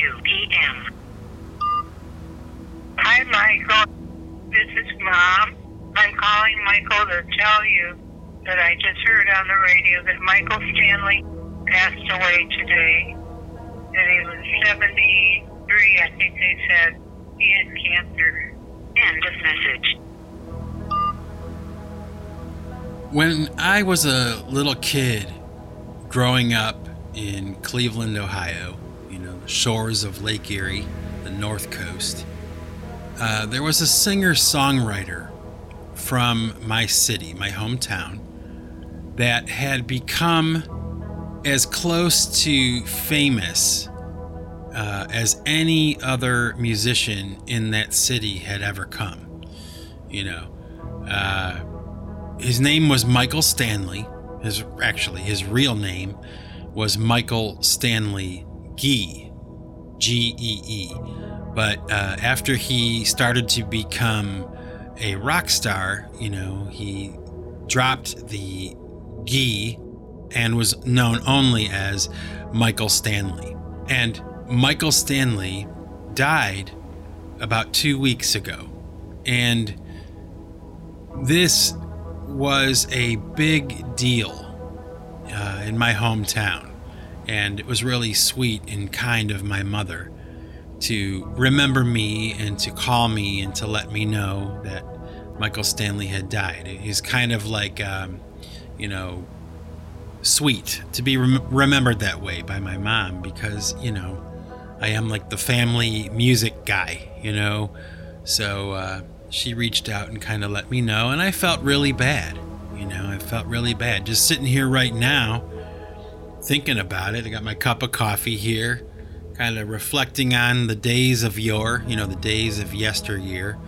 2 p.m. Hi, Michael. This is Mom. I'm calling Michael to tell you that I just heard on the radio that Michael Stanley passed away today. That he was 73, I think they said. He had cancer. End of message. When I was a little kid growing up in Cleveland, Ohio, shores of Lake Erie, the North Coast, uh, there was a singer songwriter from my city, my hometown, that had become as close to famous uh, as any other musician in that city had ever come. You know, uh, his name was Michael Stanley. His actually his real name was Michael Stanley Gee, G E E. But uh, after he started to become a rock star, you know, he dropped the Gee and was known only as Michael Stanley. And Michael Stanley died about two weeks ago. And this was a big deal uh, in my hometown. And it was really sweet and kind of my mother to remember me and to call me and to let me know that Michael Stanley had died. He's kind of like, um, you know, sweet to be rem- remembered that way by my mom because, you know, I am like the family music guy, you know. So uh, she reached out and kind of let me know, and I felt really bad. You know, I felt really bad. Just sitting here right now, thinking about it. I got my cup of coffee here, kind of reflecting on the days of yore, you know, the days of yesteryear,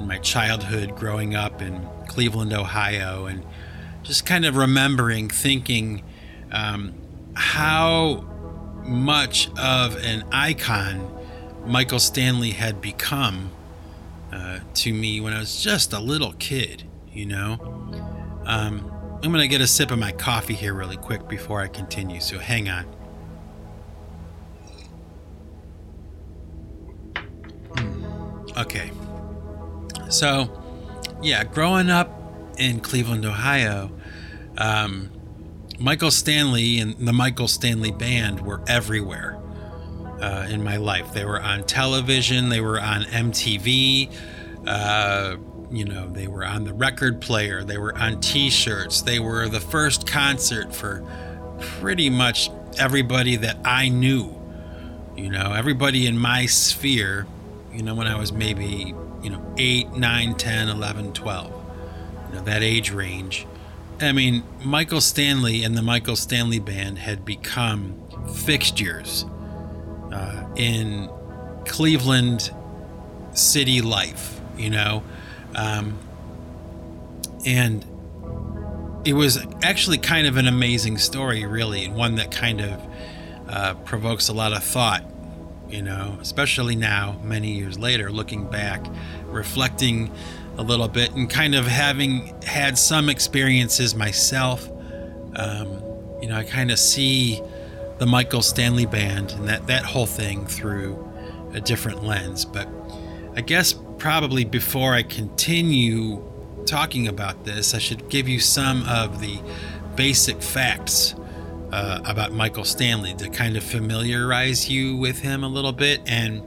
my childhood growing up in Cleveland, Ohio, and just kind of remembering, thinking um, how much of an icon Michael Stanley had become uh, to me when I was just a little kid, you know. Um, I'm going to get a sip of my coffee here really quick before I continue, so hang on. Hmm. Okay. So, yeah, growing up in Cleveland, Ohio, um, Michael Stanley and the Michael Stanley Band were everywhere uh, in my life. They were on television, they were on MTV, uh, you know, they were on the record player, they were on t shirts, they were the first concert for pretty much everybody that I knew. You know, everybody in my sphere, you know, when I was maybe, you know, 8, 9, 10, 11, 12, you know, that age range. I mean, Michael Stanley and the Michael Stanley Band had become fixtures uh, in Cleveland city life, you know. Um, and it was actually kind of an amazing story, really, and one that kind of uh, provokes a lot of thought, you know, especially now, many years later, looking back, reflecting a little bit, and kind of having had some experiences myself. Um, you know, I kind of see the Michael Stanley Band and that, that whole thing through a different lens. But I guess probably before I continue talking about this, I should give you some of the basic facts uh, about Michael Stanley to kind of familiarize you with him a little bit. And,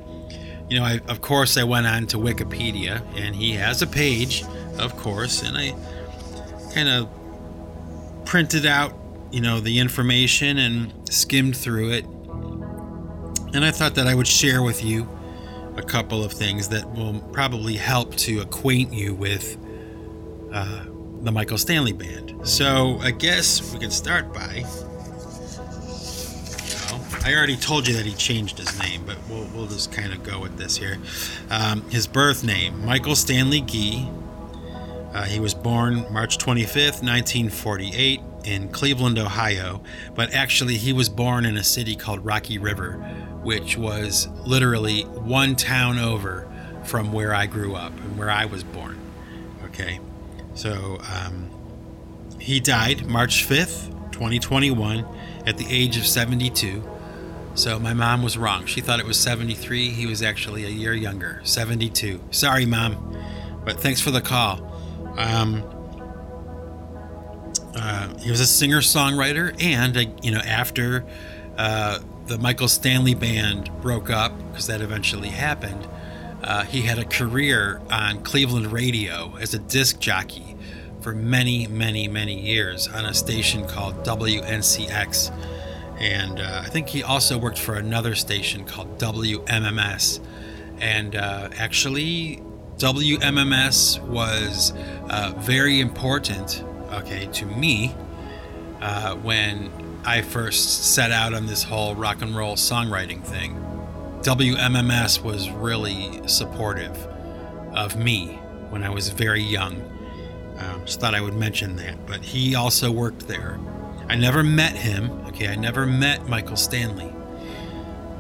you know, I, of course, I went on to Wikipedia, and he has a page, of course, and I kind of printed out, you know, the information and skimmed through it. And I thought that I would share with you a couple of things that will probably help to acquaint you with uh, the Michael Stanley Band. So I guess we could start by. Well, I already told you that he changed his name, but we'll, we'll just kind of go with this here. Um, his birth name, Michael Stanley Gee. Uh, he was born March 25th, 1948, in Cleveland, Ohio, but actually he was born in a city called Rocky River, which was literally one town over from where I grew up and where I was born. Okay, so um, he died March 5th, 2021, at the age of 72. So my mom was wrong. She thought it was 73. He was actually a year younger, 72. Sorry, mom, but thanks for the call. Um, uh, he was a singer songwriter, and uh, you know after uh, the Michael Stanley band broke up, because that eventually happened, uh, he had a career on Cleveland radio as a disc jockey for many, many, many years on a station called WNCX. And uh, I think he also worked for another station called WMMS. And uh, actually, WMMS was uh, very important, okay, to me uh, when I first set out on this whole rock and roll songwriting thing. WMMS was really supportive of me when I was very young. Um, just thought I would mention that. But he also worked there. I never met him. Okay, I never met Michael Stanley.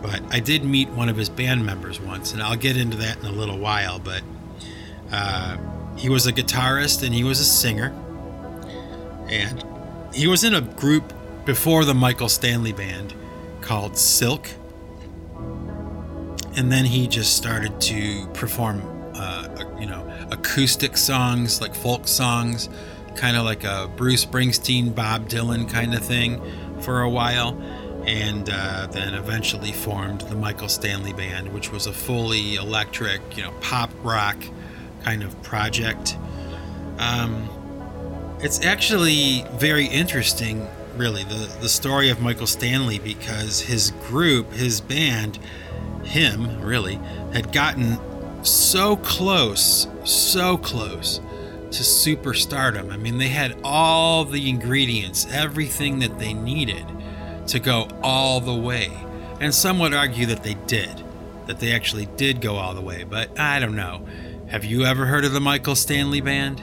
But I did meet one of his band members once, and I'll get into that in a little while. But uh, he was a guitarist and he was a singer. And he was in a group before the Michael Stanley band called Silk. And then he just started to perform, uh, you know, acoustic songs, like folk songs, kind of like a Bruce Springsteen, Bob Dylan kind of thing for a while. And uh, then eventually formed the Michael Stanley Band, which was a fully electric, you know, pop rock kind of project. Um, it's actually very interesting, really, the, the story of Michael Stanley because his group, his band, him really, had gotten so close, so close to superstardom. I mean, they had all the ingredients, everything that they needed to go all the way. And some would argue that they did, that they actually did go all the way, but I don't know. Have you ever heard of the Michael Stanley Band?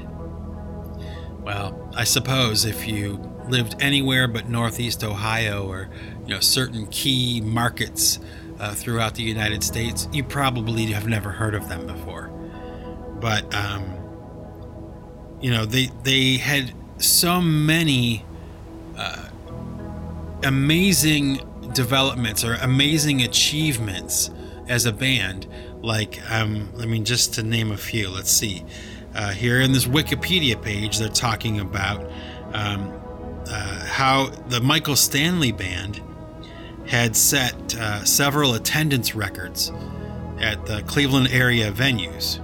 Well, I suppose if you lived anywhere but Northeast Ohio or you know certain key markets uh, throughout the United States, you probably have never heard of them before. But um, you know they they had so many uh, amazing developments or amazing achievements as a band. Like, um, I mean, just to name a few. Let's see. Uh, here in this Wikipedia page, they're talking about um, uh, how the Michael Stanley Band had set uh, several attendance records at the Cleveland area venues.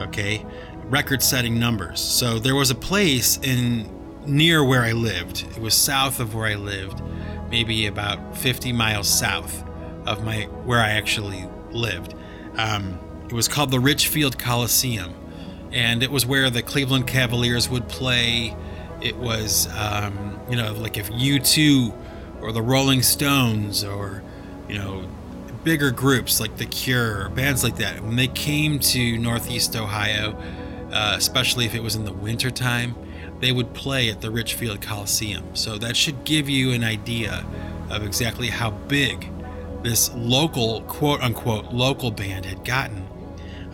Okay, record-setting numbers. So there was a place in near where I lived. It was south of where I lived, maybe about 50 miles south of my where I actually lived. Um, it was called the Richfield Coliseum, and it was where the Cleveland Cavaliers would play. It was, um, you know, like if U2 or the Rolling Stones or, you know, bigger groups like The Cure or bands like that, when they came to Northeast Ohio, uh, especially if it was in the wintertime, they would play at the Richfield Coliseum. So that should give you an idea of exactly how big this local, quote unquote, local band had gotten.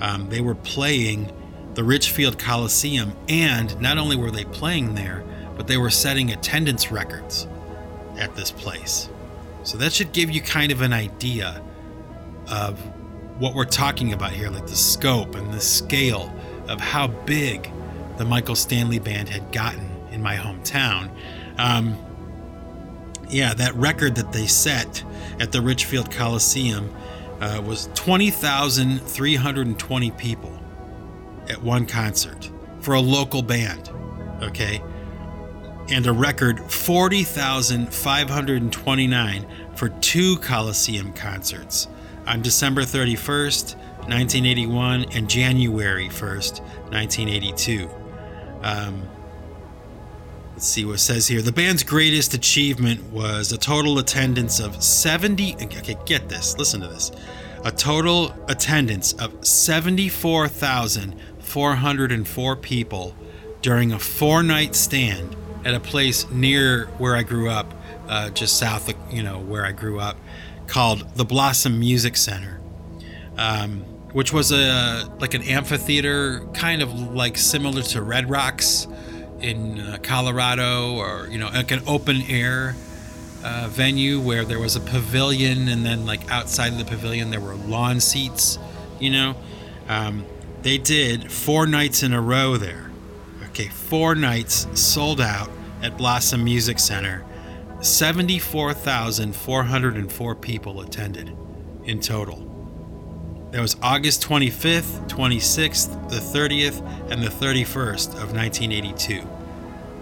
Um, they were playing the Richfield Coliseum, and not only were they playing there, but they were setting attendance records at this place. So that should give you kind of an idea of what we're talking about here, like the scope and the scale of how big the Michael Stanley Band had gotten in my hometown. Um, yeah, that record that they set at the Richfield Coliseum uh, was 20,320 people at one concert for a local band. Okay. And a record 40,529 for two Coliseum concerts on December 31st, 1981, and January 1st, 1982. Um, let's see what it says here. The band's greatest achievement was a total attendance of 70. Okay, get this. Listen to this. A total attendance of 74,404 people during a four night stand at a place near where I grew up, uh, just south of, you know, where I grew up, called the Blossom Music Center. Um, which was a like an amphitheater, kind of like similar to Red Rocks in uh, Colorado, or you know, like an open air uh, venue where there was a pavilion, and then like outside of the pavilion there were lawn seats. You know, um, they did four nights in a row there. Okay, four nights sold out, at Blossom Music Center, 74,404 people attended in total. That was August 25th, 26th, the 30th, and the 31st of 1982.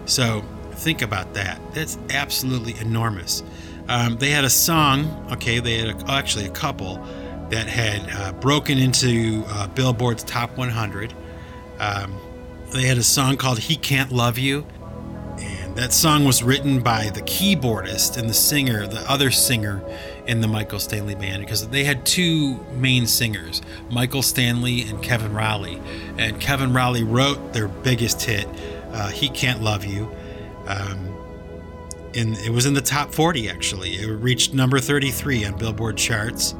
So think about that. That's absolutely enormous. Um, they had a song, okay, they had a, actually a couple that had uh, broken into uh, Billboard's Top 100. Um, they had a song called He Can't Love You. And that song was written by the keyboardist and the singer, the other singer in the Michael Stanley band, because they had two main singers, Michael Stanley and Kevin Raleigh. And Kevin Raleigh wrote their biggest hit, uh, He Can't Love You. Um, and it was in the top 40 actually. It reached number 33 on Billboard charts,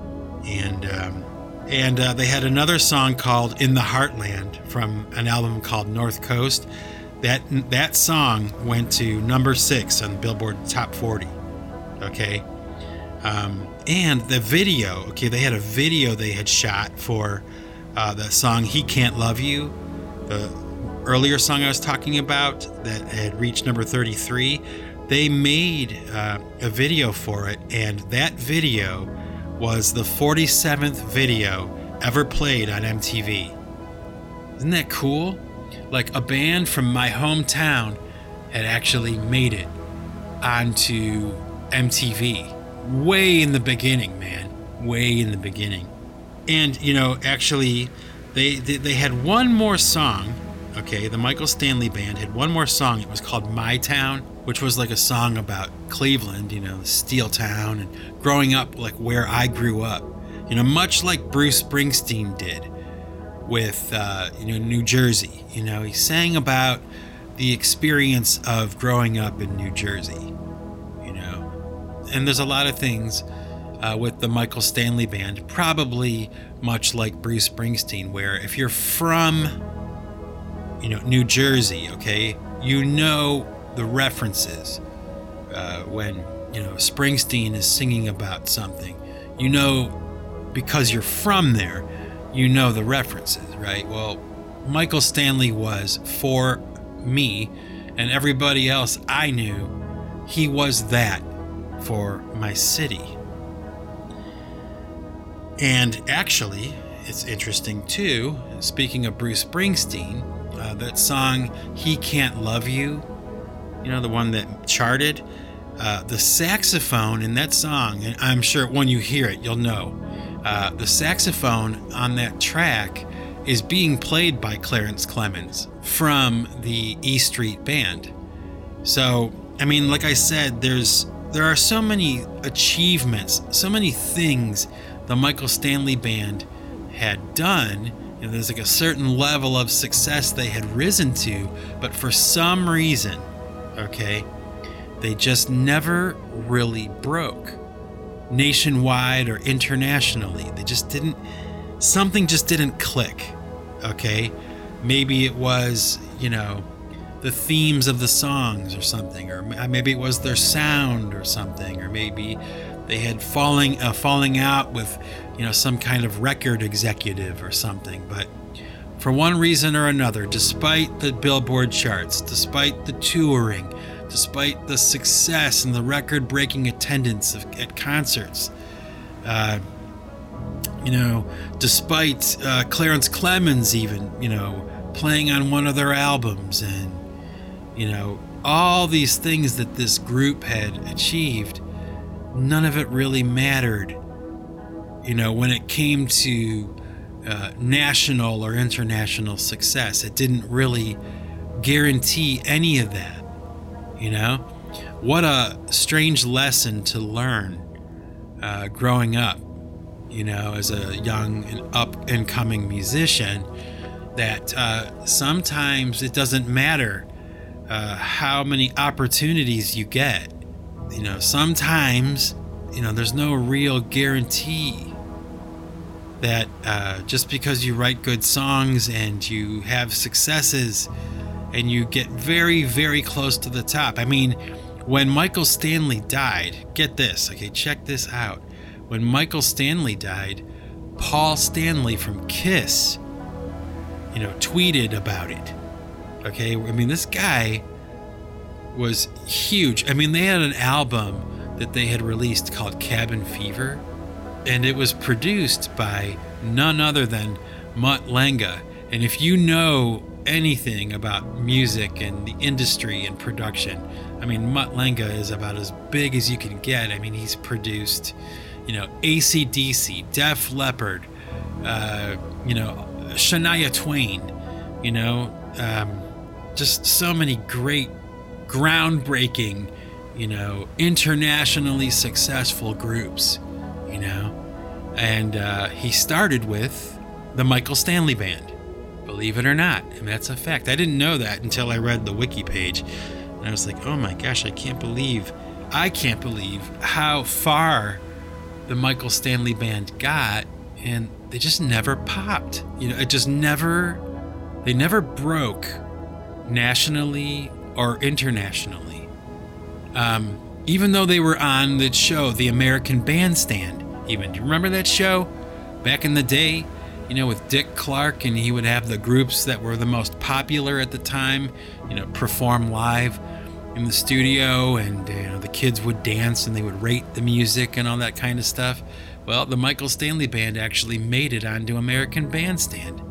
and um, and uh, they had another song called "In the Heartland" from an album called North Coast. That that song went to number six on the Billboard Top 40. Okay, um, and the video. Okay, they had a video they had shot for uh, the song "He Can't Love You." The earlier song I was talking about that had reached number 33 they made uh, a video for it, and that video was the 47th video ever played on MTV. Isn't that cool? Like a band from my hometown had actually made it onto MTV way in the beginning, man. Way in the beginning. And, you know, actually, they, they, they had one more song. Okay, the Michael Stanley Band had one more song. It was called My Town which was like a song about Cleveland, you know, steel town, and growing up like where I grew up. You know, much like Bruce Springsteen did with, uh, you know, New Jersey. You know, he sang about the experience of growing up in New Jersey. You know, and there's a lot of things uh, with the Michael Stanley Band, probably much like Bruce Springsteen, where if you're from, you know, New Jersey, okay, you know the references uh, when you know Springsteen is singing about something. You know, because you're from there, you know the references, right? Well, Michael Stanley was for me and everybody else I knew. He was that for my city. And actually, it's interesting too. Speaking of Bruce Springsteen, uh, that song "He Can't Love You" you know, the one that charted. Uh, the saxophone in that song, and I'm sure when you hear it, you'll know. Uh, the saxophone on that track is being played by Clarence Clemons from the E Street Band. So, I mean, like I said, there's there are so many achievements, so many things the Michael Stanley Band had done. There's like a certain level of success they had risen to, but for some reason, okay? They just never really broke nationwide or internationally. They just didn't, something just didn't click, okay? Maybe it was, you know, the themes of the songs or something, or maybe it was their sound or something, or maybe they had falling uh, falling out with, you know, some kind of record executive or something. But for one reason or another, despite the Billboard charts, despite the touring, despite the success and the record breaking attendance of, at concerts, uh, you know, despite uh, Clarence Clemons even, you know, playing on one of their albums and, you know, all these things that this group had achieved, none of it really mattered. You know, when it came to uh, national or international success. It didn't really guarantee any of that. You know, what a strange lesson to learn uh, growing up. You know, as a young and up and coming musician, that uh, sometimes it doesn't matter uh, how many opportunities you get. You know, sometimes you know there's no real guarantee that uh, just because you write good songs and you have successes and you get very, very close to the top. I mean, when Michael Stanley died, get this, okay, check this out. When Michael Stanley died, Paul Stanley from Kiss, you know, tweeted about it. Okay, I mean, this guy was huge. I mean, they had an album that they had released called Cabin Fever, and it was produced by none other than Mutt Lange. And if you know anything about music and the industry and production, I mean, Mutt Lange is about as big as you can get. I mean, he's produced, you know, ACDC, Def Leppard, uh, you know, Shania Twain, you know, um, just so many great, groundbreaking, you know, internationally successful groups, you know. And uh, he started with the Michael Stanley Band, believe it or not. And that's a fact. I didn't know that until I read the wiki page. And I was like, oh my gosh, I can't believe, I can't believe how far the Michael Stanley Band got. And they just never popped. You know, it just never, they never broke nationally or internationally. Um, even though they were on the show, the American Bandstand, even. Do you remember that show back in the day? You know, with Dick Clark, and he would have the groups that were the most popular at the time, you know, perform live in the studio, and you know, the kids would dance and they would rate the music and all that kind of stuff. Well, the Michael Stanley Band actually made it onto American Bandstand,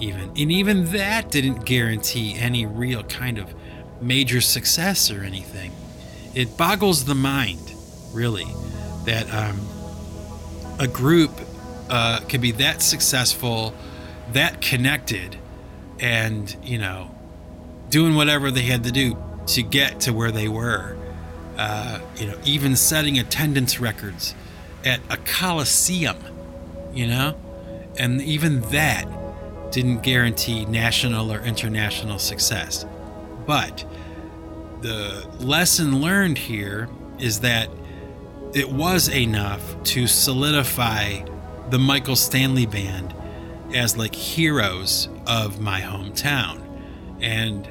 even. And even that didn't guarantee any real kind of major success or anything. It boggles the mind, really, that um, a group uh, be that successful, that connected, and, you know, doing whatever they had to do to get to where they were. Uh, you know, even setting attendance records at a coliseum, you know, and even that didn't guarantee national or international success. But the lesson learned here is that it was enough to solidify the Michael Stanley Band as like heroes of my hometown. And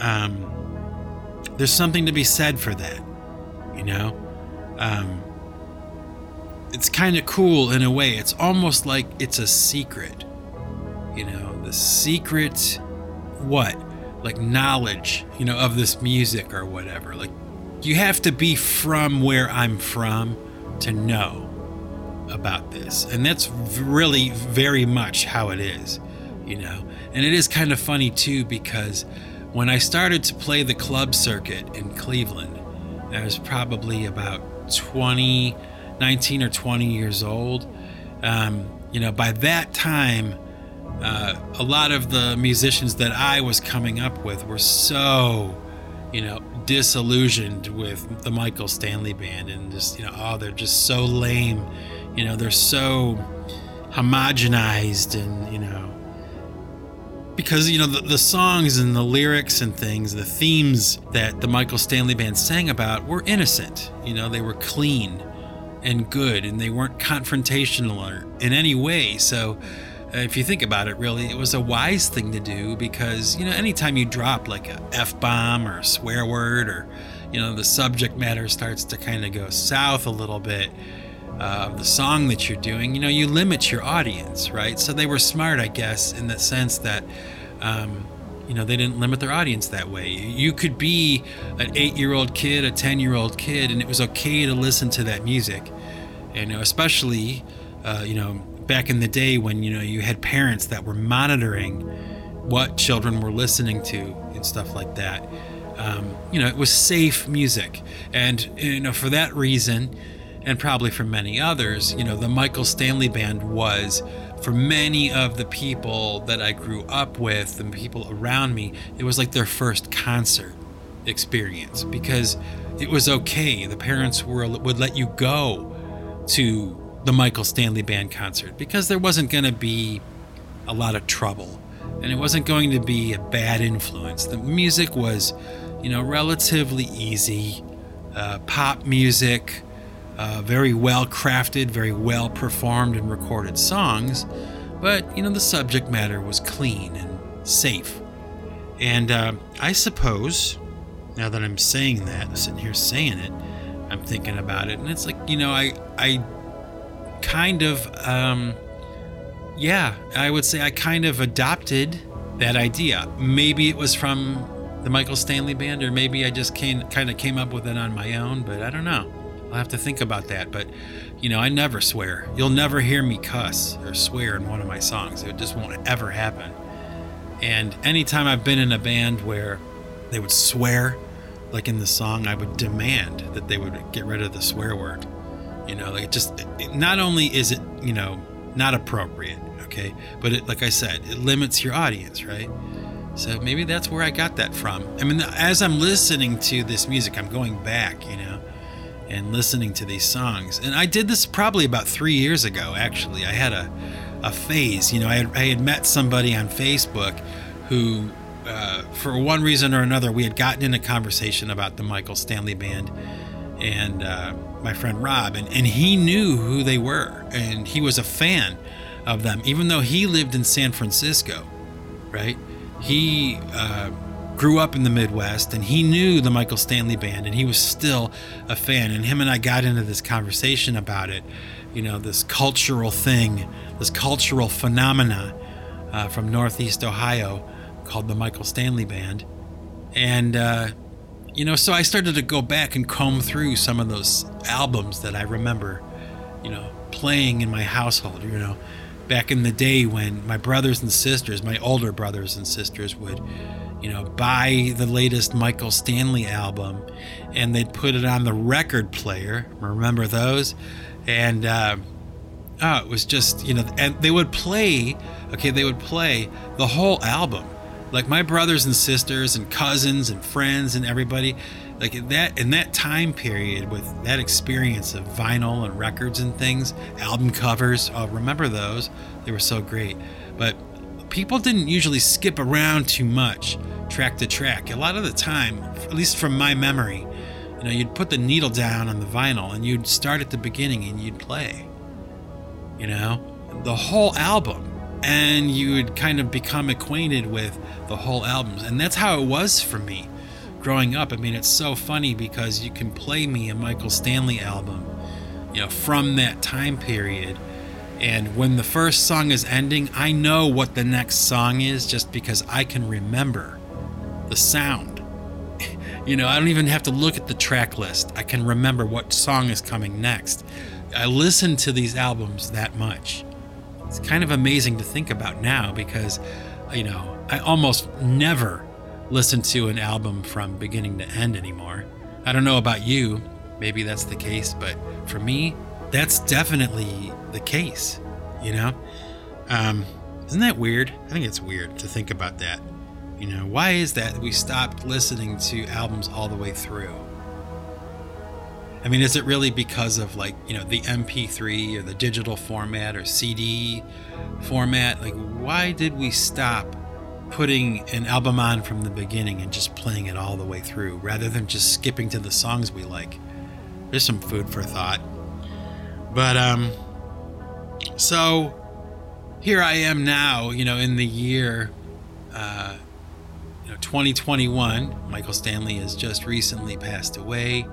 um, there's something to be said for that, you know? Um, it's kind of cool in a way. It's almost like it's a secret, you know? The secret, what? Like knowledge, you know, of this music or whatever. Like, you have to be from where I'm from to know about this. And that's really very much how it is, you know? And it is kind of funny too because when I started to play the club circuit in Cleveland, I was probably about 20, 19 or 20 years old. Um, you know, by that time, uh, a lot of the musicians that I was coming up with were so, you know, disillusioned with the Michael Stanley band and just, you know, oh, they're just so lame. You know, they're so homogenized and, you know, because you know the, the songs and the lyrics and things the themes that the michael stanley band sang about were innocent you know they were clean and good and they weren't confrontational in any way so if you think about it really it was a wise thing to do because you know anytime you drop like a f-bomb or a swear word or you know the subject matter starts to kind of go south a little bit uh, the song that you're doing, you know, you limit your audience, right? So they were smart, I guess, in the sense that, um, you know, they didn't limit their audience that way. You could be an eight year old kid, a 10 year old kid, and it was okay to listen to that music. You know, especially, uh, you know, back in the day when, you know, you had parents that were monitoring what children were listening to and stuff like that. Um, you know, it was safe music. And, you know, for that reason, and probably for many others, you know, the Michael Stanley Band was for many of the people that I grew up with and people around me, it was like their first concert experience because it was okay. The parents were would let you go to the Michael Stanley Band concert because there wasn't going to be a lot of trouble and it wasn't going to be a bad influence. The music was, you know, relatively easy, uh, pop music uh, very well crafted, very well performed and recorded songs, but you know the subject matter was clean and safe. And uh, I suppose, now that I'm saying that, sitting here saying it, I'm thinking about it, and it's like you know I I kind of um, yeah I would say I kind of adopted that idea. Maybe it was from the Michael Stanley Band, or maybe I just came, kind of came up with it on my own, but I don't know. I'll have to think about that. But, you know, I never swear. You'll never hear me cuss or swear in one of my songs. It just won't ever happen. And anytime I've been in a band where they would swear, like in the song, I would demand that they would get rid of the swear word. You know, like it just, it, not only is it, you know, not appropriate, okay, but it, like I said, it limits your audience, right? So maybe that's where I got that from. I mean, as I'm listening to this music, I'm going back, you know, and listening to these songs. And I did this probably about three years ago, actually. I had a, a phase, you know, I had, I had met somebody on Facebook who, uh, for one reason or another, we had gotten in a conversation about the Michael Stanley Band and uh, my friend Rob, and, and he knew who they were, and he was a fan of them, even though he lived in San Francisco, right? He uh, grew up in the Midwest and he knew the Michael Stanley Band, and he was still a fan. And him and I got into this conversation about it, you know, this cultural thing, this cultural phenomena uh, from Northeast Ohio called the Michael Stanley Band. And, uh, you know, so I started to go back and comb through some of those albums that I remember, you know, playing in my household, you know, back in the day when my brothers and sisters, my older brothers and sisters would, you know, buy the latest Michael Stanley album and they'd put it on the record player. Remember those? And, uh, oh, it was just, you know, and they would play, okay, they would play the whole album like my brothers and sisters and cousins and friends and everybody like in that in that time period with that experience of vinyl and records and things album covers i'll remember those? They were so great. But people didn't usually skip around too much track to track. A lot of the time at least from my memory you know you'd put the needle down on the vinyl and you'd start at the beginning and you'd play you know? The whole album and you would kind of become acquainted with the whole albums. And that's how it was for me growing up. I mean, it's so funny because you can play me a Michael Stanley album, you know, from that time period. And when the first song is ending, I know what the next song is just because I can remember the sound. you know, I don't even have to look at the track list. I can remember what song is coming next. I listen to these albums that much. It's kind of amazing to think about now because, you know, I almost never listen to an album from beginning to end anymore. I don't know about you, maybe that's the case, but for me, that's definitely the case, you know? Um, isn't that weird? I think it's weird to think about that. You know, why is that we stopped listening to albums all the way through? I mean, is it really because of like, you know, the MP3 or the digital format or CD format? Like, why did we stop putting an album on from the beginning and just playing it all the way through rather than just skipping to the songs we like? There's some food for thought. But, um, so here I am now, you know, in the year, uh, you know, 2021. Michael Stanley has just recently passed away.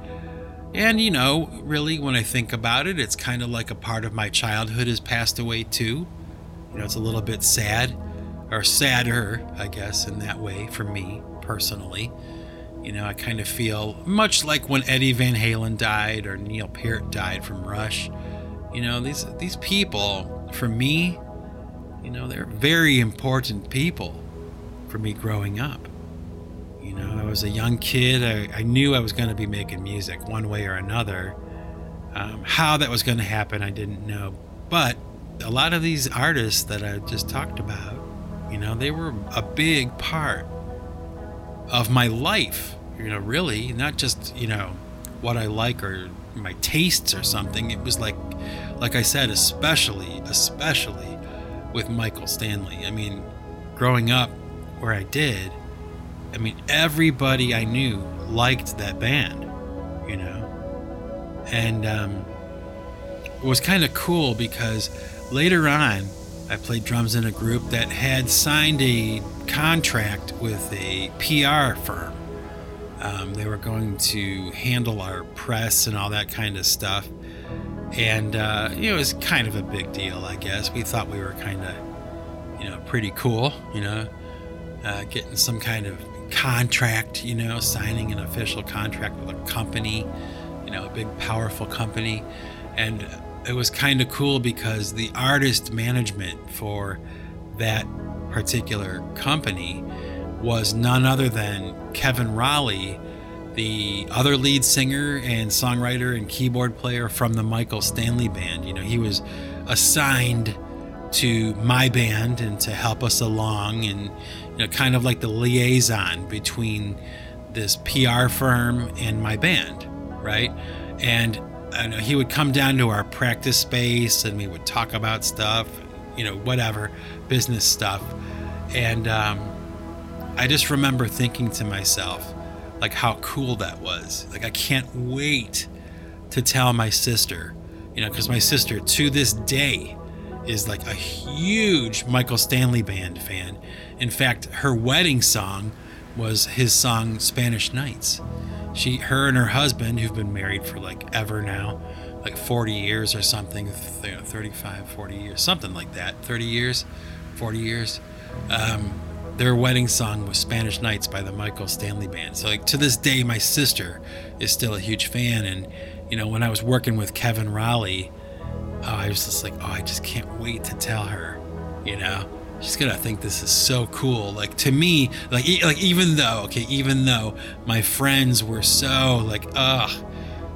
And, you know, really, when I think about it, it's kind of like a part of my childhood has passed away too. You know, it's a little bit sad, or sadder, I guess, in that way for me personally. You know, I kind of feel much like when Eddie Van Halen died or Neil Peart died from Rush. You know, these these people, for me, you know, they're very important people for me growing up. You know, I was a young kid. I, I knew I was going to be making music one way or another. Um, how that was going to happen, I didn't know. But a lot of these artists that I just talked about, you know, they were a big part of my life. You know, really, not just, you know, what I like or my tastes or something. It was like, like I said, especially, especially with Michael Stanley. I mean, growing up where I did, I mean, everybody I knew liked that band, you know? And um, it was kind of cool because later on, I played drums in a group that had signed a contract with a PR firm. Um, they were going to handle our press and all that kind of stuff. And uh, you know, it was kind of a big deal, I guess. We thought we were kind of, you know, pretty cool, you know, uh, getting some kind of contract, you know, signing an official contract with a company, you know, a big, powerful company. And it was kind of cool because the artist management for that particular company was none other than Kevin Raleigh, the other lead singer and songwriter and keyboard player from the Michael Stanley Band. You know, he was assigned to my band and to help us along and you know kind of like the liaison between this PR firm and my band, right? And know he would come down to our practice space and we would talk about stuff, you know, whatever, business stuff. And um, I just remember thinking to myself, like, how cool that was. Like, I can't wait to tell my sister, you know, because my sister to this day is like a huge Michael Stanley Band fan. In fact, her wedding song was his song Spanish Nights. She, her, and her husband, who've been married for like ever now, like 40 years or something, 35, 40 years, something like that, 30 years, 40 years. Um, their wedding song was Spanish Nights by the Michael Stanley Band. So, like, to this day, my sister is still a huge fan. And, you know, when I was working with Kevin Raleigh, oh, I was just like, oh, I just can't wait to tell her, you know? She's gonna think this is so cool. Like to me, like like even though, okay, even though my friends were so like, ugh,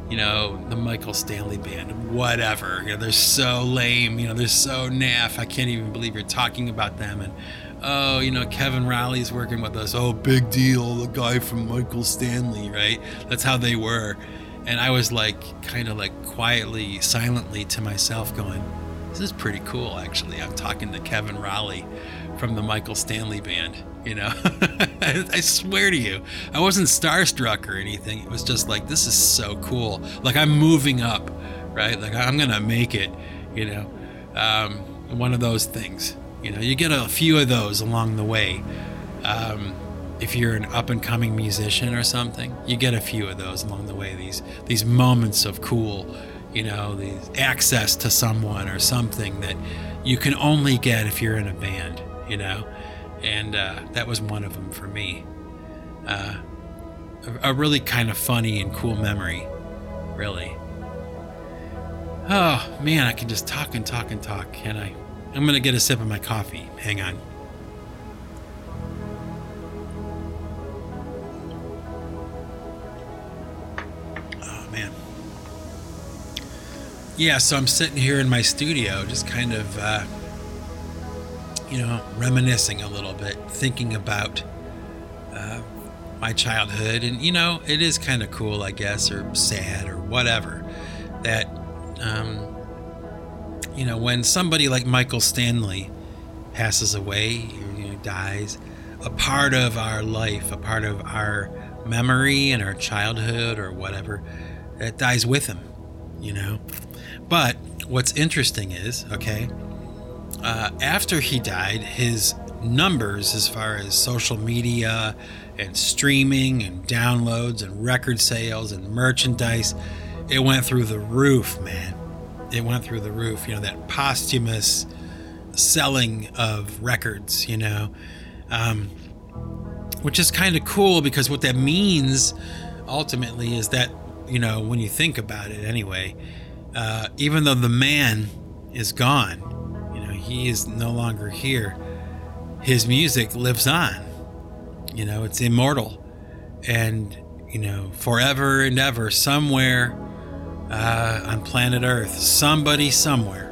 you know, the Michael Stanley band, whatever. You know, they're so lame. You know, they're so naff. I can't even believe you're talking about them. And oh, you know, Kevin Raleigh's working with us. Oh, big deal. The guy from Michael Stanley, right? That's how they were. And I was like, kind of like quietly, silently to myself, going, this is pretty cool, actually. I'm talking to Kevin Raleigh from the Michael Stanley band. You know, I swear to you, I wasn't starstruck or anything. It was just like, this is so cool. Like, I'm moving up, right? Like, I'm going to make it, you know, um, one of those things. You know, you get a few of those along the way. Um, if you're an up and coming musician or something, you get a few of those along the way. These these moments of cool, you know, these access to someone or something that you can only get if you're in a band, you know, and uh, that was one of them for me. Uh, a, a really kind of funny and cool memory, really. Oh man, I can just talk and talk and talk, can I? I'm gonna get a sip of my coffee. Hang on. Yeah, so I'm sitting here in my studio, just kind of, uh, you know, reminiscing a little bit, thinking about uh, my childhood. And, you know, it is kind of cool, I guess, or sad or whatever, that, um, you know, when somebody like Michael Stanley passes away, you know, dies, a part of our life, a part of our memory and our childhood or whatever, that dies with him, you know? But what's interesting is, okay, uh, after he died, his numbers as far as social media and streaming and downloads and record sales and merchandise, it went through the roof, man. It went through the roof. You know, that posthumous selling of records, you know, um, which is kind of cool because what that means ultimately is that, you know, when you think about it anyway, uh, even though the man is gone, you know, he is no longer here, his music lives on. You know, it's immortal. And, you know, forever and ever, somewhere uh, on planet Earth, somebody somewhere,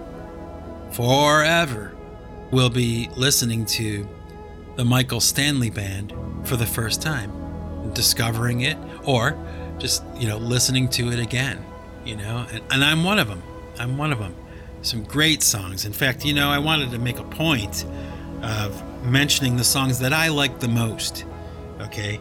forever, will be listening to the Michael Stanley Band for the first time, discovering it, or just, you know, listening to it again you know, and, and I'm one of them. I'm one of them. Some great songs. In fact, you know, I wanted to make a point of mentioning the songs that I like the most. Okay.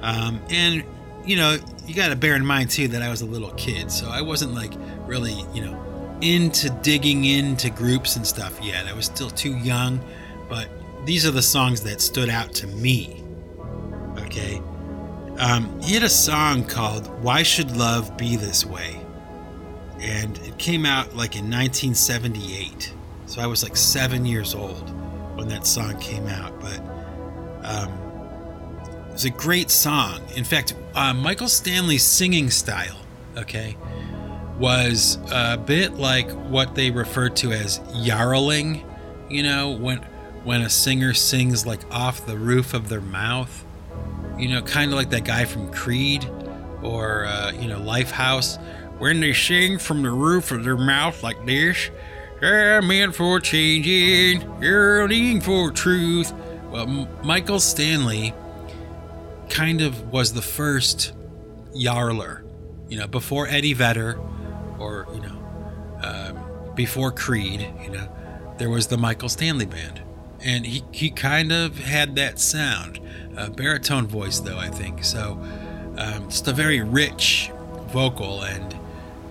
Um, and, you know, you got to bear in mind, too, that I was a little kid. So I wasn't like really, you know, into digging into groups and stuff yet. I was still too young. But these are the songs that stood out to me. Okay. Um, he had a song called Why Should Love Be This Way? And it came out like in 1978. So I was like seven years old when that song came out. But um, was a great song. In fact, uh, Michael Stanley's singing style, okay, was a bit like what they refer to as yarling. You know, when when a singer sings like off the roof of their mouth. You know, kind of like that guy from Creed or uh, you know Lifehouse, when they sing from the roof of their mouth like this. I'm in for changing, yearning for truth. Well, Michael Stanley kind of was the first Yarler, you know, before Eddie Vedder or, you know, um, before Creed, you know, there was the Michael Stanley Band. And he, he kind of had that sound, a baritone voice, though, I think. So, um, just a very rich vocal and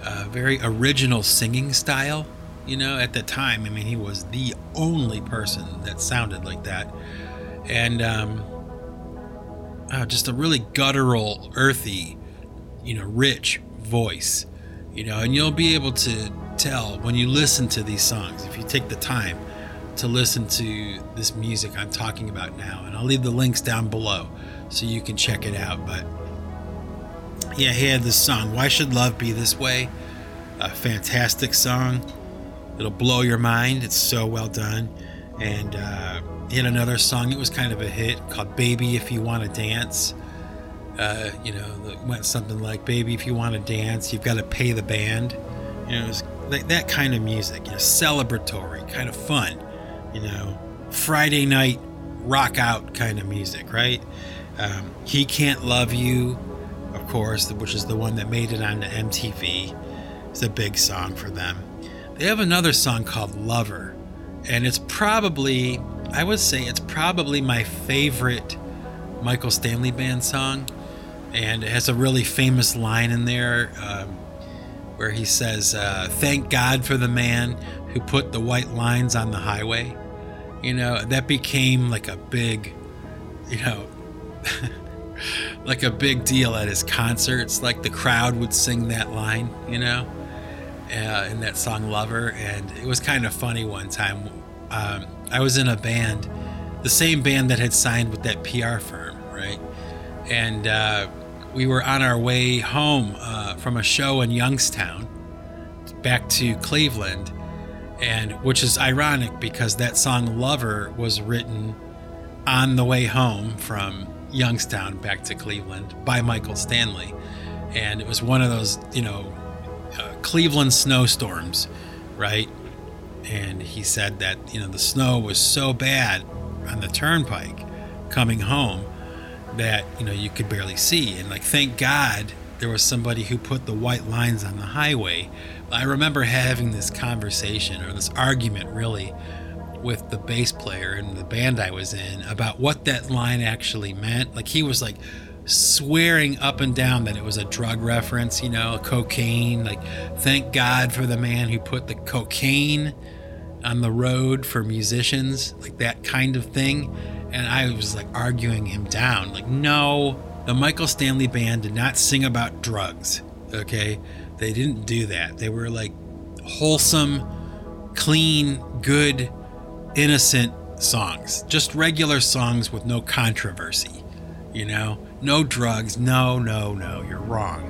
uh, very original singing style. You know, at the time, I mean, he was the only person that sounded like that. And um, uh, just a really guttural, earthy, you know, rich voice. You know, and you'll be able to tell when you listen to these songs, if you take the time to listen to this music I'm talking about now. And I'll leave the links down below so you can check it out. But yeah, he had this song, Why Should Love Be This Way? A fantastic song. It'll blow your mind. It's so well done. And uh, he had another song it was kind of a hit called Baby If You Want to Dance. Uh, you know, it went something like Baby If You Want to Dance, You've Got to Pay the Band. You know, it was like that kind of music, you know, celebratory, kind of fun, you know, Friday night rock out kind of music, right? Um, he Can't Love You, course, which is the one that made it onto MTV. It's a big song for them. They have another song called Lover, and it's probably, I would say, it's probably my favorite Michael Stanley Band song. And it has a really famous line in there um, where he says, uh, Thank God for the man who put the white lines on the highway. You know, that became like a big, you know, like a big deal at his concerts. Like the crowd would sing that line, you know, uh, in that song Lover. And it was kind of funny one time. Um, I was in a band, the same band that had signed with that PR firm, right? And uh, we were on our way home uh, from a show in Youngstown back to Cleveland. And which is ironic because that song Lover was written on the way home from Youngstown back to Cleveland by Michael Stanley. And it was one of those, you know, uh, Cleveland snowstorms, right? And he said that, you know, the snow was so bad on the turnpike coming home that, you know, you could barely see. And, like, thank God there was somebody who put the white lines on the highway. I remember having this conversation or this argument, really, with the bass player in the band I was in about what that line actually meant. Like he was like swearing up and down that it was a drug reference, you know, cocaine. Like, thank God for the man who put the cocaine on the road for musicians, like that kind of thing. And I was like arguing him down. Like, no, the Michael Stanley band did not sing about drugs. Okay. They didn't do that. They were like wholesome, clean, good innocent songs, just regular songs with no controversy. You know, no drugs. No, no, no, you're wrong.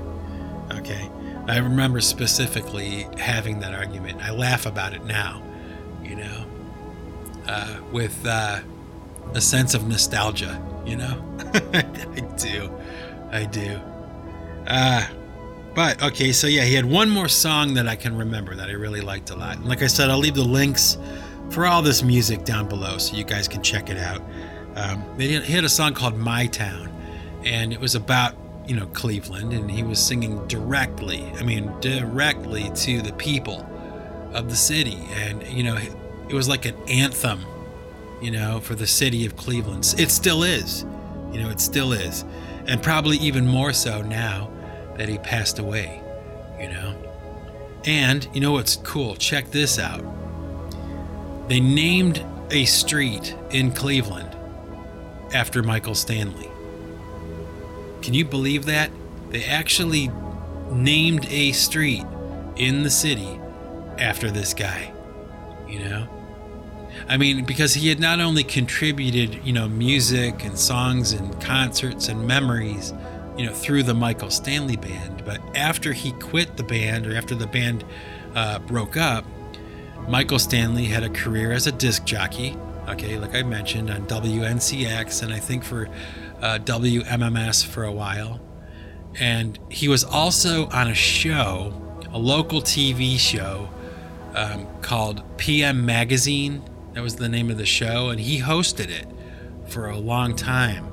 Okay. I remember specifically having that argument. I laugh about it now, you know, uh, with uh, a sense of nostalgia, you know? I do. I do. Uh, but okay, so yeah, he had one more song that I can remember that I really liked a lot. And like I said, I'll leave the links for all this music down below so you guys can check it out. Um, he had a song called My Town, and it was about you know Cleveland, and he was singing directly, I mean directly to the people of the city, and you know it was like an anthem, you know, for the city of Cleveland. It still is, you know, it still is, and probably even more so now that he passed away, you know. And you know what's cool? Check this out. They named a street in Cleveland after Michael Stanley. Can you believe that? They actually named a street in the city after this guy. You know? I mean, because he had not only contributed, you know, music and songs and concerts and memories, you know, through the Michael Stanley Band, but after he quit the band or after the band uh, broke up, Michael Stanley had a career as a disc jockey. Okay, like I mentioned on WNCX and I think for uh, WMMS for a while. And he was also on a show, a local TV show um, called PM Magazine. That was the name of the show, and he hosted it for a long time.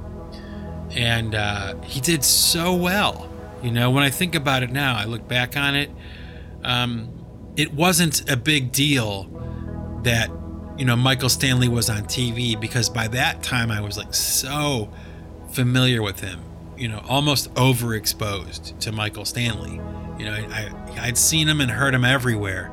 And uh, he did so well. You know, when I think about it now, I look back on it. Um, it wasn't a big deal that you know Michael Stanley was on TV because by that time I was like so familiar with him, you know, almost overexposed to Michael Stanley. You know, I, I I'd seen him and heard him everywhere,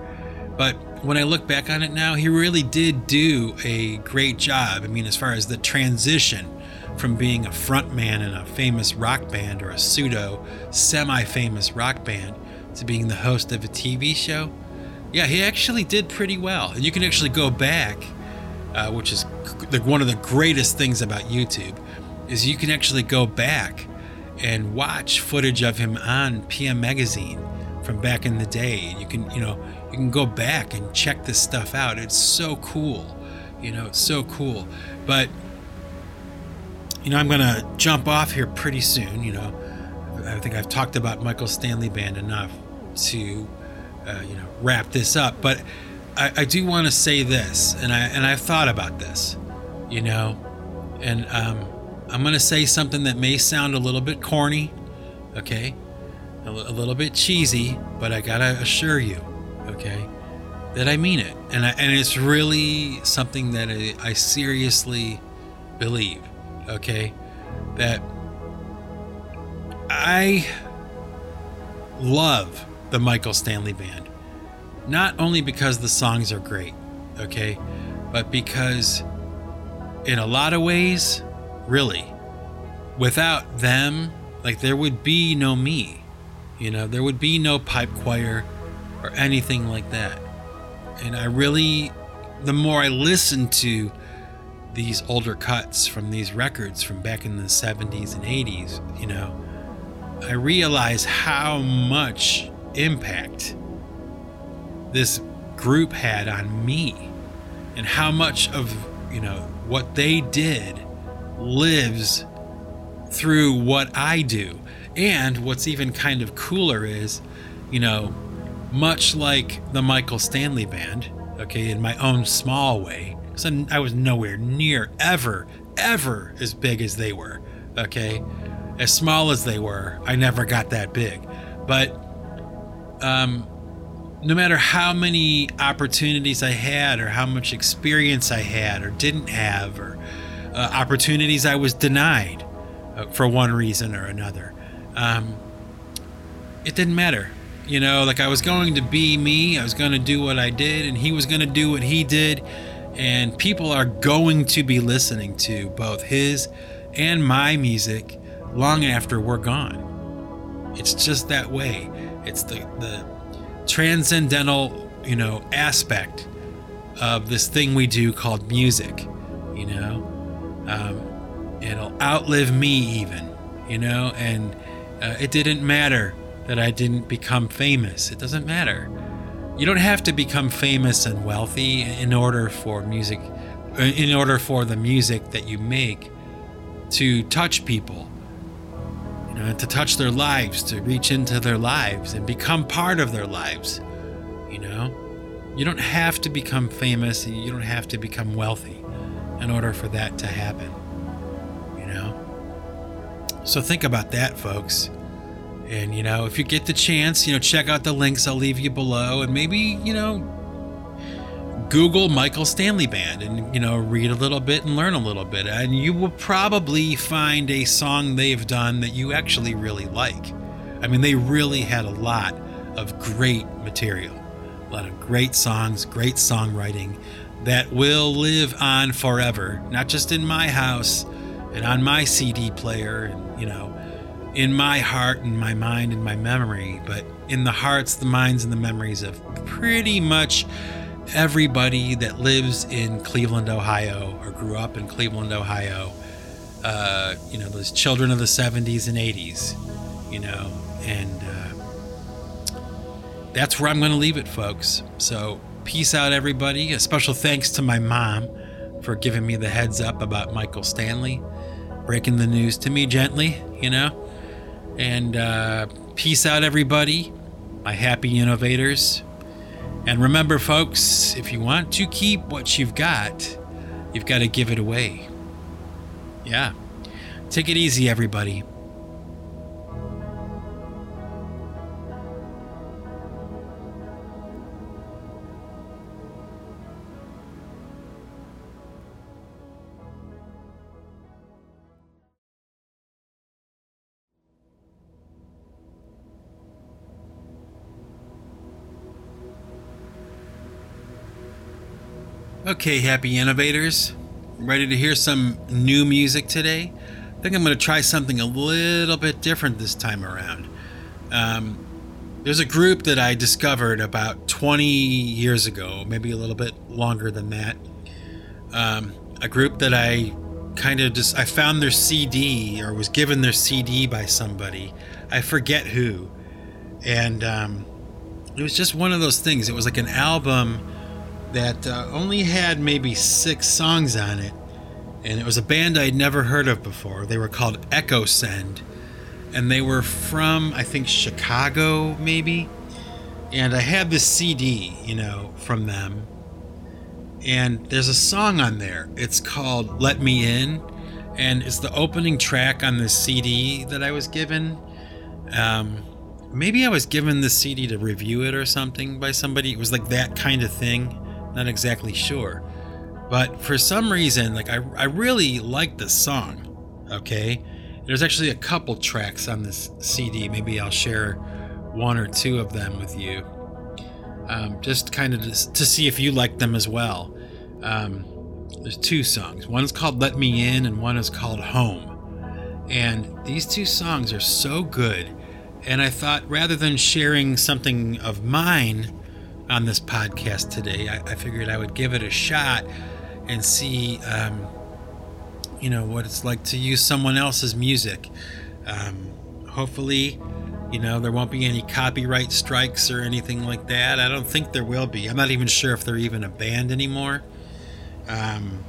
but when I look back on it now, he really did do a great job. I mean, as far as the transition from being a frontman in a famous rock band or a pseudo semi-famous rock band to being the host of a TV show yeah, he actually did pretty well. And you can actually go back, uh, which is the, one of the greatest things about YouTube, is you can actually go back and watch footage of him on PM Magazine from back in the day. You can, you know, you can go back and check this stuff out. It's so cool. You know, it's so cool. But you know, I'm gonna jump off here pretty soon. You know, I think I've talked about Michael Stanley Band enough to uh, you know wrap this up. But I, I do want to say this, and I and I've thought about this, you know, and um, I'm to say something that may sound a little bit corny, okay, a little bit cheesy, but I gotta assure you, okay, that I mean it, and I, and it's really something that I, I seriously believe, okay, that I love the Michael Stanley Band. Not only because the songs are great, okay, but because in a lot of ways, really, without them, like there would be no me. You know, there would be no pipe choir or anything like that. And I really, the more I listen to these older cuts from these records from back in the 70s and 80s, you know, I realize how much impact this group had on me and how much of you know what they did lives through what I do. And what's even kind of cooler is you know much like the Michael Stanley band okay in my own small way so I was nowhere near ever ever as big as they were okay? As small as they were I never got that big. But um, no matter how many opportunities I had, or how much experience I had, or didn't have, or uh, opportunities I was denied uh, for one reason or another, um, it didn't matter. You know, like I was going to be me, I was going to do what I did, and he was going to do what he did. And people are going to be listening to both his and my music long after we're gone. It's just that way. It's the the transcendental, you know, aspect of this thing we do called music. You know, um, it'll outlive me even. You know, and uh, it didn't matter that I didn't become famous. It doesn't matter. You don't have to become famous and wealthy in order for music, in order for the music that you make to touch people know, to touch their lives, to reach into their lives and become part of their lives. You know, you don't have to become famous and you don't have to become wealthy in order for that to happen. You know, so think about that, folks. And you know, if you get the chance, you know, check out the links I'll leave you below, and maybe you know, Google Michael Stanley Band and you know read a little bit and learn a little bit, and you will probably find a song they've done that you actually really like. I mean, they really had a lot of great material, a lot of great songs, great songwriting that will live on forever, not just in my house and on my CD player, and you know, in my heart and my mind and my memory, but in the hearts, the minds, and the memories of pretty much everybody that lives in Cleveland, Ohio, or grew up in Cleveland, Ohio. Uh, you know, those children of the 70s and 80s, you know, and uh, that's where I'm going to leave it, folks. So, peace out, everybody. A special thanks to my mom for giving me the heads up about Michael Stanley, breaking the news to me gently, you know. And uh, peace out, everybody, my happy innovators. And remember, folks, if you want to keep what you've got, you've got to give it away. Yeah. Take it easy, everybody. Okay, happy innovators. Ready to hear some new music today? I think I'm going to try something a little bit different this time around. Um, there's a group that I discovered about 20 years ago, maybe a little bit longer than that. Um, a group that I kind of just I found their CD or was given their CD by somebody. I forget who, and um, it was just one of those things. It was like an album that uh, only had maybe six songs on it, and it was a band I'd never heard of before. They were called Echo Send, and they were from I think Chicago, maybe. And I had this CD, you know, from them, and there's a song on there. It's called "Let Me In," and it's the opening track on the CD that I was given. Um, maybe I was given the CD to review it or something by somebody. It was like that kind of thing. Not exactly sure. But for some reason, like I, I really like this song. Okay. There's actually a couple tracks on this CD. Maybe I'll share one or two of them with you. Um, just kind of to, to, see if you like them as well. Um, there's two songs. One's called Let Me In, and one is called Home. And these two songs are so good. And I thought rather than sharing something of mine on this podcast today. I, I figured I would give it a shot and see, um, you know, what it's like to use someone else's music. Um, hopefully, you know, there won't be any copyright strikes or anything like that. I don't think there will be. I'm not even sure if they're even a band anymore. Um,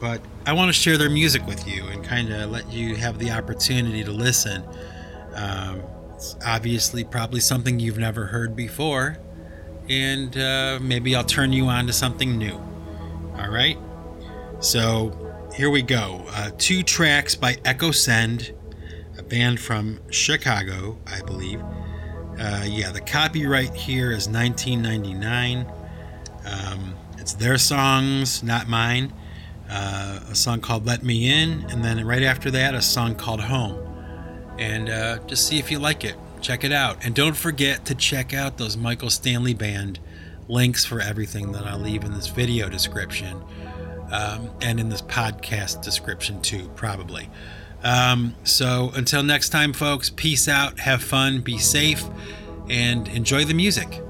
but I want to share their music with you and kind of let you have the opportunity to listen. Um, it's obviously probably something you've never heard before and uh, maybe I'll turn you on to something new. All right? So here we go. Uh, two tracks by Echo Send, a band from Chicago, I believe. Uh, yeah, the copyright here is 1999. Um, it's their songs, not mine. Uh, a song called Let Me In, and then right after that, a song called Home. And uh, just see if you like it. Check it out. And don't forget to check out those Michael Stanley Band links for everything that I'll leave in this video description um, and in this podcast description too, probably. Um, so until next time, folks, peace out, have fun, be safe, and enjoy the music.